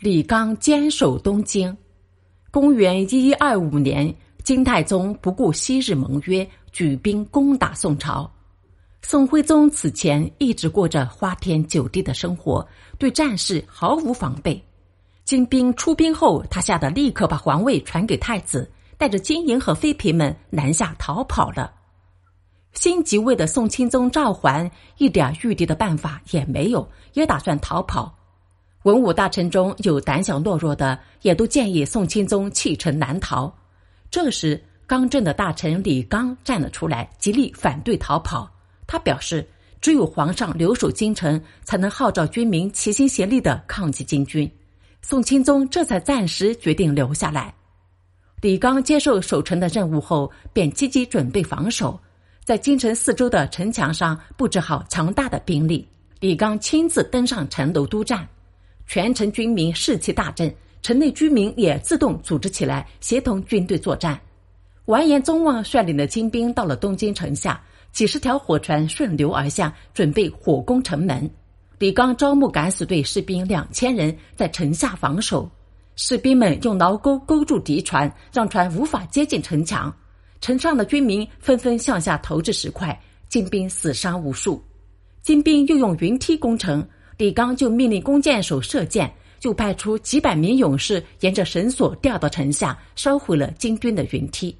李纲坚守东京。公元一一二五年，金太宗不顾昔日盟约，举兵攻打宋朝。宋徽宗此前一直过着花天酒地的生活，对战事毫无防备。金兵出兵后，他吓得立刻把皇位传给太子，带着金银和妃嫔们南下逃跑了。新即位的宋钦宗赵桓一点御敌的办法也没有，也打算逃跑。文武大臣中有胆小懦弱的，也都建议宋钦宗弃城南逃。这时，刚正的大臣李纲站了出来，极力反对逃跑。他表示，只有皇上留守京城，才能号召军民齐心协力的抗击金军。宋钦宗这才暂时决定留下来。李纲接受守城的任务后，便积极准备防守，在京城四周的城墙上布置好强大的兵力。李纲亲自登上城楼督战，全城军民士气大振，城内居民也自动组织起来，协同军队作战。完颜宗望率领的精兵到了东京城下。几十条火船顺流而下，准备火攻城门。李纲招募敢死队士兵两千人在城下防守，士兵们用牢钩勾住敌船，让船无法接近城墙。城上的军民纷纷向下投掷石块，金兵死伤无数。金兵又用云梯攻城，李刚就命令弓箭手射箭，就派出几百名勇士沿着绳索掉到城下，烧毁了金军的云梯。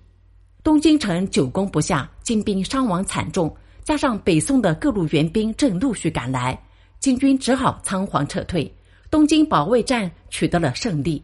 东京城久攻不下，金兵伤亡惨重，加上北宋的各路援兵正陆续赶来，金军只好仓皇撤退。东京保卫战取得了胜利。